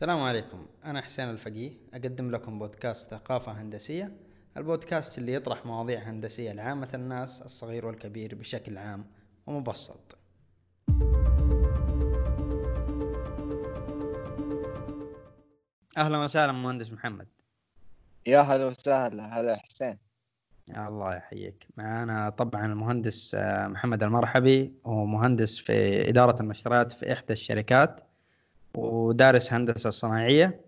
السلام عليكم. أنا حسين الفقيه أقدم لكم بودكاست ثقافة هندسية. البودكاست اللي يطرح مواضيع هندسية لعامة الناس الصغير والكبير بشكل عام ومبسط. أهلا وسهلا مهندس محمد. يا هلا وسهلا هلا حسين. يا الله يحييك. معنا طبعا المهندس آه، محمد المرحبي هو مهندس في إدارة المشتريات في إحدى الشركات. ودارس هندسة صناعية.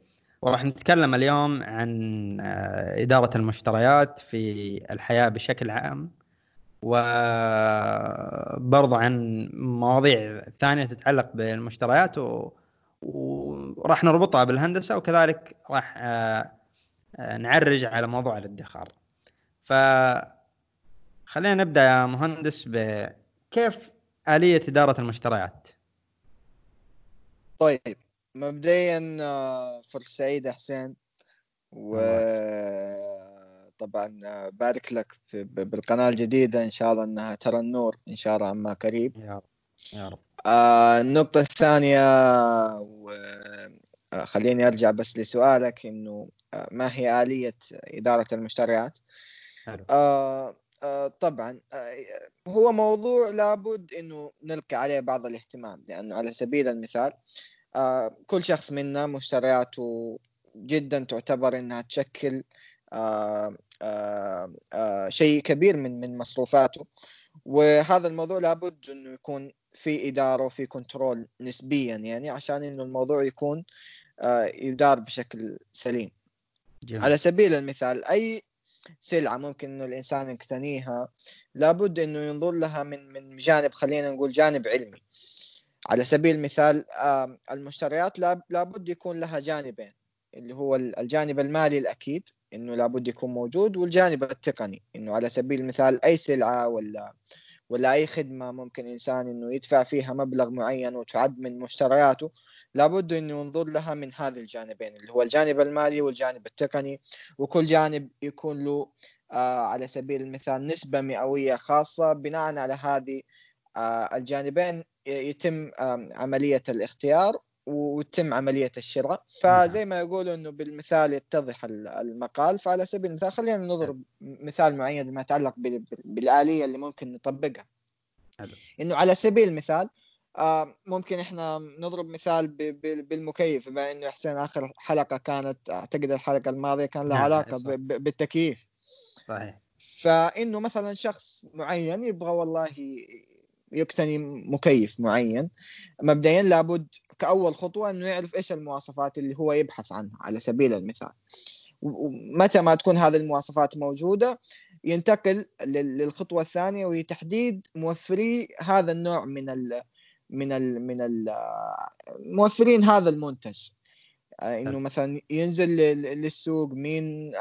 وراح نتكلم اليوم عن آه، إدارة المشتريات في الحياة بشكل عام وبرضو عن مواضيع ثانية تتعلق بالمشتريات و... وراح نربطها بالهندسة وكذلك راح آه، آه، نعرج على موضوع الادخار. ف خلينا نبدأ يا مهندس بكيف آلية إدارة المشتريات؟ طيب مبدئيا آه، فرصة سعيدة حسين وطبعا آه، بارك لك في بالقناة الجديدة إن شاء الله أنها ترى النور إن شاء الله عما قريب. يا رب يا رب. آه النقطة الثانية خليني أرجع بس لسؤالك إنه ما هي آلية إدارة المشتريات؟ حلو. آه آه طبعا آه هو موضوع لابد إنه نلقي عليه بعض الاهتمام لأنه على سبيل المثال آه كل شخص منا مشترياته جدا تعتبر إنها تشكل شيء كبير من من مصروفاته وهذا الموضوع لابد إنه يكون في إدارة وفي كنترول نسبيا يعني عشان إنه الموضوع يكون يدار بشكل سليم جميل. على سبيل المثال أي سلعة ممكن إنه الإنسان يقتنيها. لابد إنه ينظر لها من من جانب خلينا نقول جانب علمي. على سبيل المثال المشتريات لابد يكون لها جانبين اللي هو الجانب المالي الأكيد إنه لابد يكون موجود والجانب التقني إنه على سبيل المثال أي سلعة ولا ولا أي خدمة ممكن إنسان إنه يدفع فيها مبلغ معين وتعد من مشترياته لابد إنه ينظر لها من هذه الجانبين اللي هو الجانب المالي والجانب التقني. وكل جانب يكون له آه على سبيل المثال نسبة مئوية خاصة بناء على هذه آه الجانبين يتم آه عملية الاختيار. وتتم عملية الشراء. فزي ما يقولوا أنه بالمثال يتضح المقال فعلى سبيل المثال خلينا نضرب مثال معين بما يتعلق بالآلية اللي ممكن نطبقها. أنه على سبيل المثال آه ممكن إحنا نضرب مثال بالمكيف بما إنه حسين آخر حلقة كانت أعتقد الحلقة الماضية كان لها نعم، علاقة بالتكييف. صحيح. فإنه مثلا شخص معين يبغى والله يقتني مكيف معين. مبدئيا لابد كأول خطوة إنه يعرف إيش المواصفات اللي هو يبحث عنها على سبيل المثال. ومتى ما تكون هذه المواصفات موجودة ينتقل للخطوة الثانية وهي تحديد موفري هذا النوع من ال من ال من ال موفرين هذا المنتج. آه، إنه مثلا ينزل للسوق مين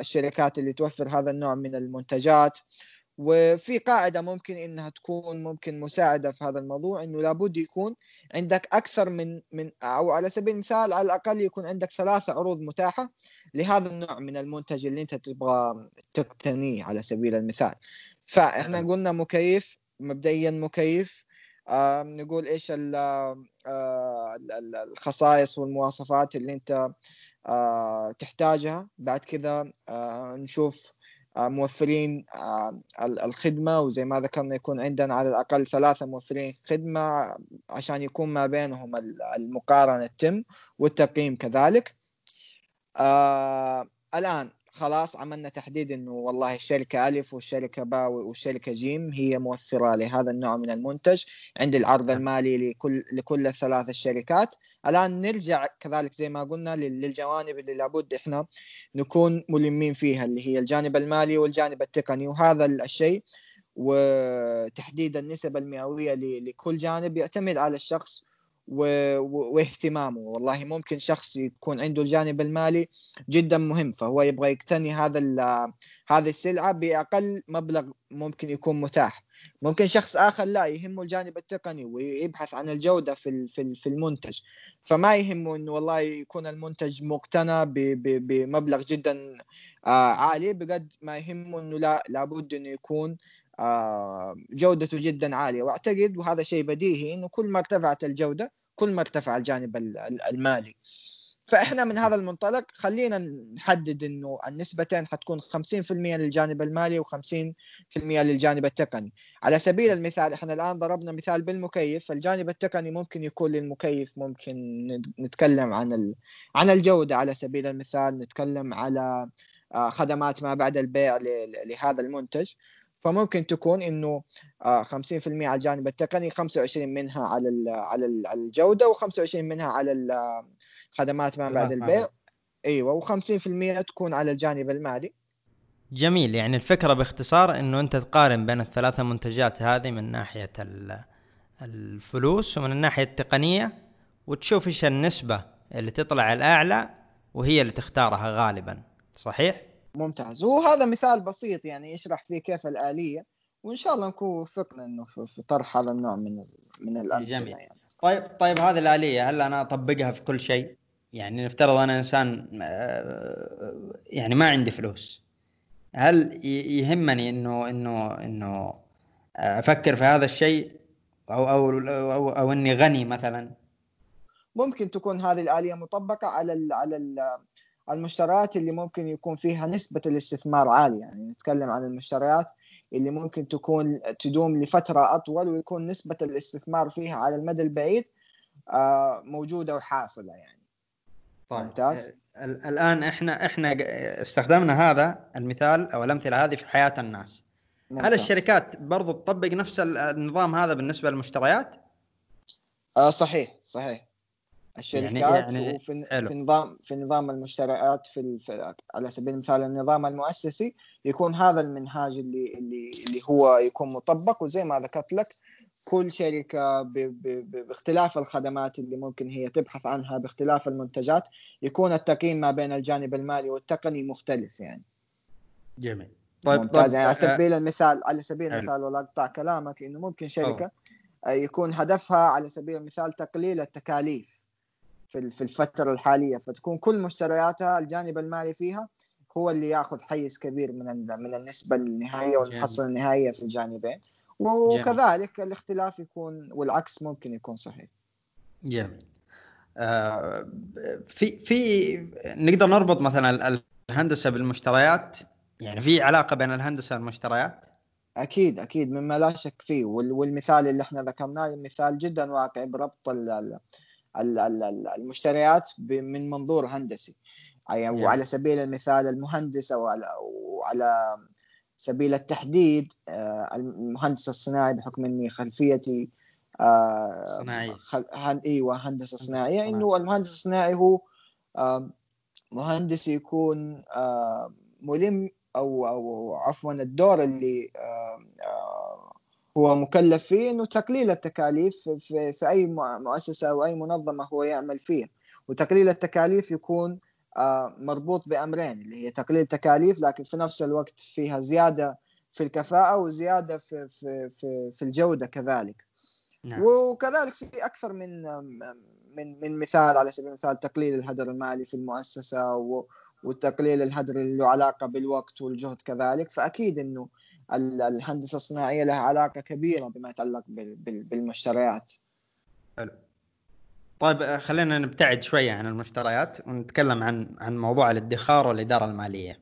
الشركات اللي توفر هذا النوع من المنتجات. وفي قاعدة ممكن إنها تكون ممكن مساعدة في هذا الموضوع إنه لابد يكون عندك أكثر من من أو على سبيل المثال على الأقل يكون عندك ثلاثة عروض متاحة لهذا النوع من المنتج اللي أنت تبغى تقتنيه على سبيل المثال. فإحنا قلنا مكيف مبدئيا مكيف آه نقول إيش آه الخصائص والمواصفات اللي أنت آه تحتاجها. بعد كذا آه نشوف موفرين آه، الخدمة وزي ما ذكرنا يكون عندنا على الأقل ثلاثة موفرين خدمة عشان يكون ما بينهم المقارنة تتم والتقييم كذلك. آه الآن خلاص عملنا تحديد إنه والله الشركة ألف والشركة باء والشركة جيم هي موفرة لهذا النوع من المنتج عند العرض نعم. المالي لكل لكل الثلاث الشركات الآن نرجع كذلك زي ما قلنا للجوانب اللي لابد إحنا نكون ملمين فيها اللي هي الجانب المالي والجانب التقني وهذا الشيء وتحديد النسب المئوية لكل جانب يعتمد على الشخص واهتمامه. والله ممكن شخص يكون عنده الجانب المالي جدا مهم فهو يبغى يقتني هذا هذه السلعة بأقل مبلغ ممكن يكون متاح. ممكن شخص آخر لا يهمه الجانب التقني ويبحث عن الجودة في في المنتج. فما يهمه إنه والله يكون المنتج مقتنى بمبلغ جدا آه، عالي بقد ما يهمه إنه لا لابد إنه يكون جودته جدا عالية. وأعتقد وهذا شيء بديهي إنه كل ما ارتفعت الجودة كل ما ارتفع الجانب المالي. فإحنا من هذا المنطلق خلينا نحدد إنه النسبتين حتكون 50% للجانب المالي و50% للجانب التقني. على سبيل المثال إحنا الآن ضربنا مثال بالمكيف. الجانب التقني ممكن يكون للمكيف ممكن نتكلم عن ال... عن الجودة على سبيل المثال. نتكلم على آه، خدمات ما بعد البيع لهذا المنتج. فممكن تكون إنه 50% آه، على الجانب التقني 25 منها على على الجودة و25 منها على خدمات ما بعد البيع. أيوه و50% تكون على الجانب المالي. جميل. يعني الفكرة باختصار إنه أنت تقارن بين الثلاثة منتجات هذه من ناحية الفلوس ومن الناحية التقنية وتشوف إيش النسبة اللي تطلع الأعلى وهي اللي تختارها غالبا. صحيح؟ ممتاز وهذا مثال بسيط يعني يشرح فيه كيف الآلية وإن شاء الله نكون وفقنا إنه في طرح هذا النوع من من الأمثلة جميل. يعني. طيب طيب هذه الآلية هل أنا أطبقها في كل شيء؟ يعني نفترض أنا إنسان آه، يعني ما عندي فلوس هل يهمني انه انه إنه أفكر في هذا الشيء أو أو أو, أو إني غني مثلا ممكن تكون هذه الآلية مطبقة على ال على ال المشتريات اللي ممكن يكون فيها نسبة الاستثمار عالية. يعني نتكلم عن المشتريات اللي ممكن تكون تدوم لفترة أطول ويكون نسبة الاستثمار فيها على المدى البعيد آه، موجودة وحاصلة يعني. طيب ممتاز. الآن إحنا إحنا استخدمنا هذا المثال أو الأمثلة هذه في حياة الناس. ممتاز. هل الشركات برضو تطبق نفس النظام هذا بالنسبة للمشتريات؟ آه صحيح صحيح. الشركات يعني يعني وفي في نظام في نظام المشتريات في, في على سبيل المثال النظام المؤسسي يكون هذا المنهاج اللي اللي اللي هو يكون مطبق وزي ما ذكرت لك كل شركة باختلاف الخدمات اللي ممكن هي تبحث عنها باختلاف المنتجات يكون التقييم ما بين الجانب المالي والتقني مختلف يعني. جميل. طيب ممتاز. طيب يعني على آه، سبيل المثال على سبيل المثال ولا اقطع كلامك إنه ممكن شركة أوه. يكون هدفها على سبيل المثال تقليل التكاليف. في في الفترة الحالية. فتكون كل مشترياتها الجانب المالي فيها هو اللي ياخذ حيز كبير من من النسبة النهائية والمحصله النهائية في الجانبين. وكذلك جميل. الاختلاف يكون والعكس ممكن يكون صحيح. جميل. آه في في نقدر نربط مثلا الهندسة بالمشتريات؟ يعني في علاقة بين الهندسة والمشتريات؟ أكيد أكيد. مما لا شك فيه. والمثال اللي إحنا ذكرناه مثال جدا واقعي بربط المشتريات من منظور هندسي. يعني وعلى سبيل المثال المهندس أو على, على سبيل التحديد آه، المهندس الصناعي بحكم إني خلفيتي آه، صناعيه خل... إيوه هندسة صناعية. إنه المهندس الصناعي هو مهندس يكون ملم أو أو عفوا الدور اللي هو مكلف فيه إنه تقليل التكاليف في, في أي مؤسسة أو أي منظمة هو يعمل فيها وتقليل التكاليف يكون آه، مربوط بأمرين اللي هي تقليل تكاليف لكن في نفس الوقت فيها زيادة في الكفاءة وزيادة في في في, في الجودة كذلك نعم. وكذلك في أكثر من من من مثال على سبيل المثال تقليل الهدر المالي في المؤسسة وتقليل الهدر اللي له علاقة بالوقت والجهد كذلك فأكيد إنه الهندسة الصناعية لها علاقة كبيرة بما يتعلق بالمشتريات حلو طيب آه، خلينا نبتعد شوية عن المشتريات ونتكلم عن عن موضوع الادخار والإدارة المالية.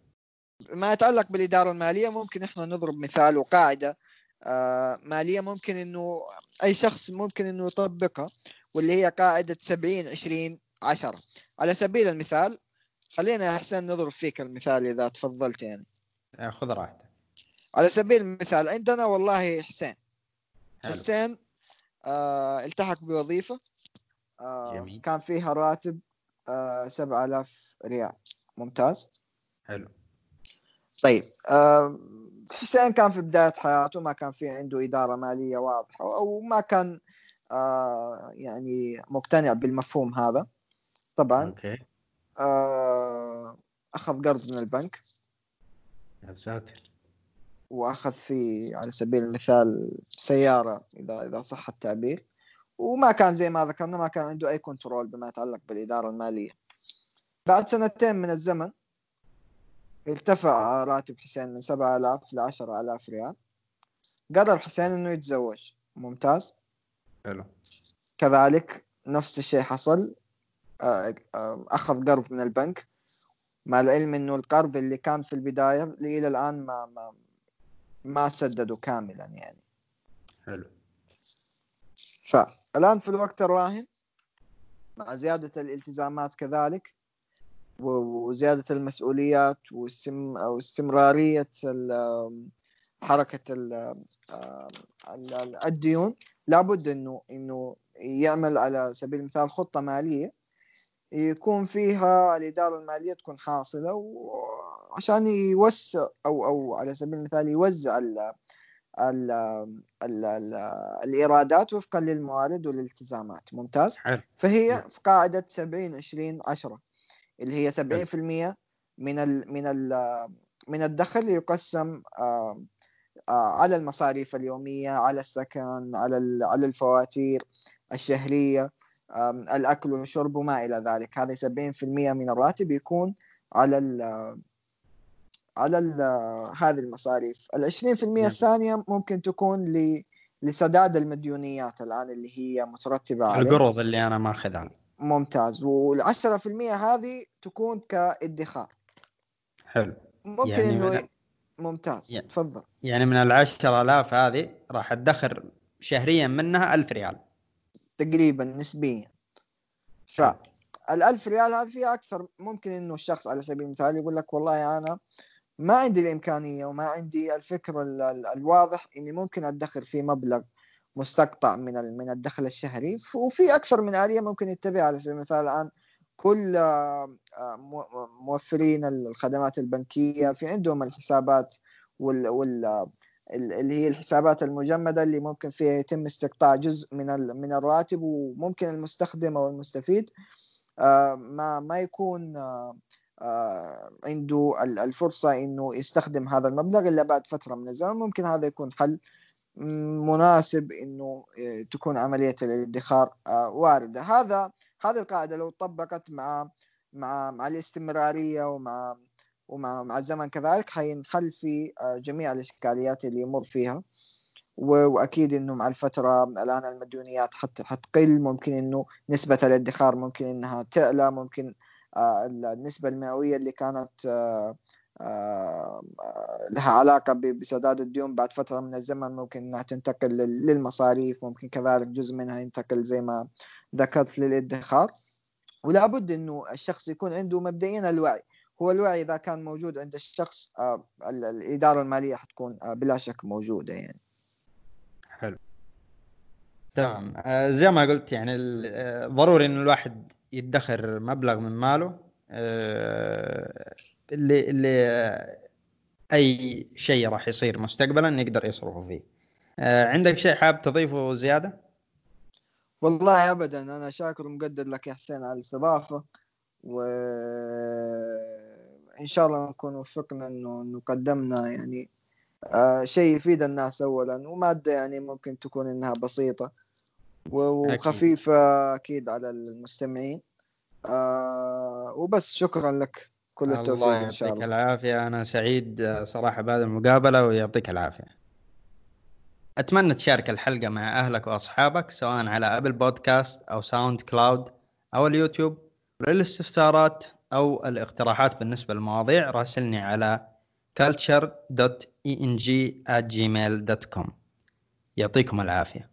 ما يتعلق بالإدارة المالية ممكن إحنا نضرب مثال وقاعدة آه، مالية ممكن انه أي شخص ممكن إنه يطبقها واللي هي قاعدة 70 20 10 على سبيل المثال خلينا يا حسين نضرب فيك المثال إذا تفضلت يعني. آه، خذ راحتك. على سبيل المثال عندنا والله حسين. حسين آه التحق بوظيفة آه جميل. كان فيها راتب آه 7000 ريال. ممتاز. حلو. طيب آه حسين كان في بداية حياته ما كان في عنده إدارة مالية واضحة أو ما كان آه يعني مقتنع بالمفهوم هذا. طبعا أوكي. آه أخذ قرض من البنك. يا ساتر. وأخذ في على سبيل المثال سيارة إذا إذا صح التعبير. وما كان زي ما ذكرنا ما كان عنده أي كنترول بما يتعلق بالإدارة المالية. بعد سنتين من الزمن ارتفع راتب حسين من 7000 ل 10000 ريال. قرر حسين إنه يتزوج. ممتاز. حلو. كذلك نفس الشيء حصل. آه، آه، أخذ قرض من البنك. مع العلم إنه القرض اللي كان في البداية إلى الآن ما ما ما سددوا كاملا يعني. حلو. فالان في الوقت الراهن مع زيادة الالتزامات كذلك وزيادة المسؤوليات واستم أو استمرارية حركة الديون لابد انه إنه يعمل على سبيل المثال خطة مالية يكون فيها الإدارة المالية تكون حاصلة وعشان يوسع أو أو على سبيل المثال يوزع ال ال ال ال الإيرادات وفقا للموارد والالتزامات ممتاز حلو. فهي نعم. في قاعدة 70 20 10 اللي هي 70% من ال من ال من الدخل يقسم على المصاريف اليومية على السكن على على الفواتير الشهرية الأكل والشرب وما إلى ذلك هذه 70% من الراتب يكون على على ال هذه المصاريف. ال 20% نعم. الثانية ممكن تكون ل لسداد المديونيات الآن اللي هي مترتبة على القروض اللي أنا ماخذها. ممتاز. وال 10% هذه تكون كادخار. حلو. ممكن يعني إنه من... ممتاز. يعني... تفضل. يعني من ال 10000 هذه راح أدخر شهريا منها 1000 ريال. تقريبا نسبيا. ف الألف ريال هذه فيها أكثر ممكن إنه الشخص على سبيل المثال يقول لك والله أنا ما عندي الإمكانية وما عندي الفكر الواضح إني ممكن أدخر في مبلغ مستقطع من من الدخل الشهري. وفي أكثر من آلية ممكن يتبع. على سبيل المثال الآن كل آه، آه، موفرين الخدمات البنكية. في عندهم الحسابات وال, وال اللي هي الحسابات المجمدة اللي ممكن فيها يتم استقطاع جزء من من الراتب. وممكن المستخدم أو المستفيد آه، ما ما يكون عنده الفرصة إنه يستخدم هذا المبلغ إلا بعد فترة من الزمن. ممكن هذا يكون حل مناسب إنه تكون عملية الادخار واردة. هذا هذه القاعدة لو طبقت مع مع مع الاستمرارية ومع ومع مع الزمن كذلك حينحل في آه، جميع الإشكاليات اللي يمر فيها. وأكيد إنه مع الفترة الآن المديونيات حت حتقل. ممكن إنه نسبة الادخار ممكن إنها تعلى. ممكن آه، النسبة المئوية اللي كانت آه، لها علاقة بسداد الديون بعد فترة من الزمن ممكن أنها تنتقل للمصاريف ممكن كذلك جزء منها ينتقل زي ما ذكرت للإدخار. ولا بد أنه الشخص يكون عنده مبدئيا الوعي. هو الوعي إذا كان موجود عند الشخص آه، الإدارة المالية حتكون آه، بلا شك موجودة يعني. حلو. تمام. آه، زي ما قلت يعني ضروري إنه الواحد يدخر مبلغ من ماله اللي اللي أي شيء راح يصير مستقبلا يقدر يصرفه فيه. عندك شيء حاب تضيفه زيادة؟ والله ابدا أنا شاكر ومقدر لك يا حسين على الاستضافة و إن شاء الله نكون وفقنا إنه قدمنا يعني آه شيء يفيد الناس اولا ومادة يعني ممكن تكون إنها بسيطة. وخفيفه أكيد. على المستمعين. آه وبس شكرا لك. كل التوفيق إن شاء الله. يعطيك العافية. أنا سعيد صراحة بهذه المقابلة ويعطيك العافية. أتمنى تشارك الحلقة مع أهلك وأصحابك سواء على Apple Podcast أو SoundCloud أو اليوتيوب. للاستفسارات أو الاقتراحات بالنسبة للمواضيع راسلني على culture.eng@gmail.com يعطيكم العافية.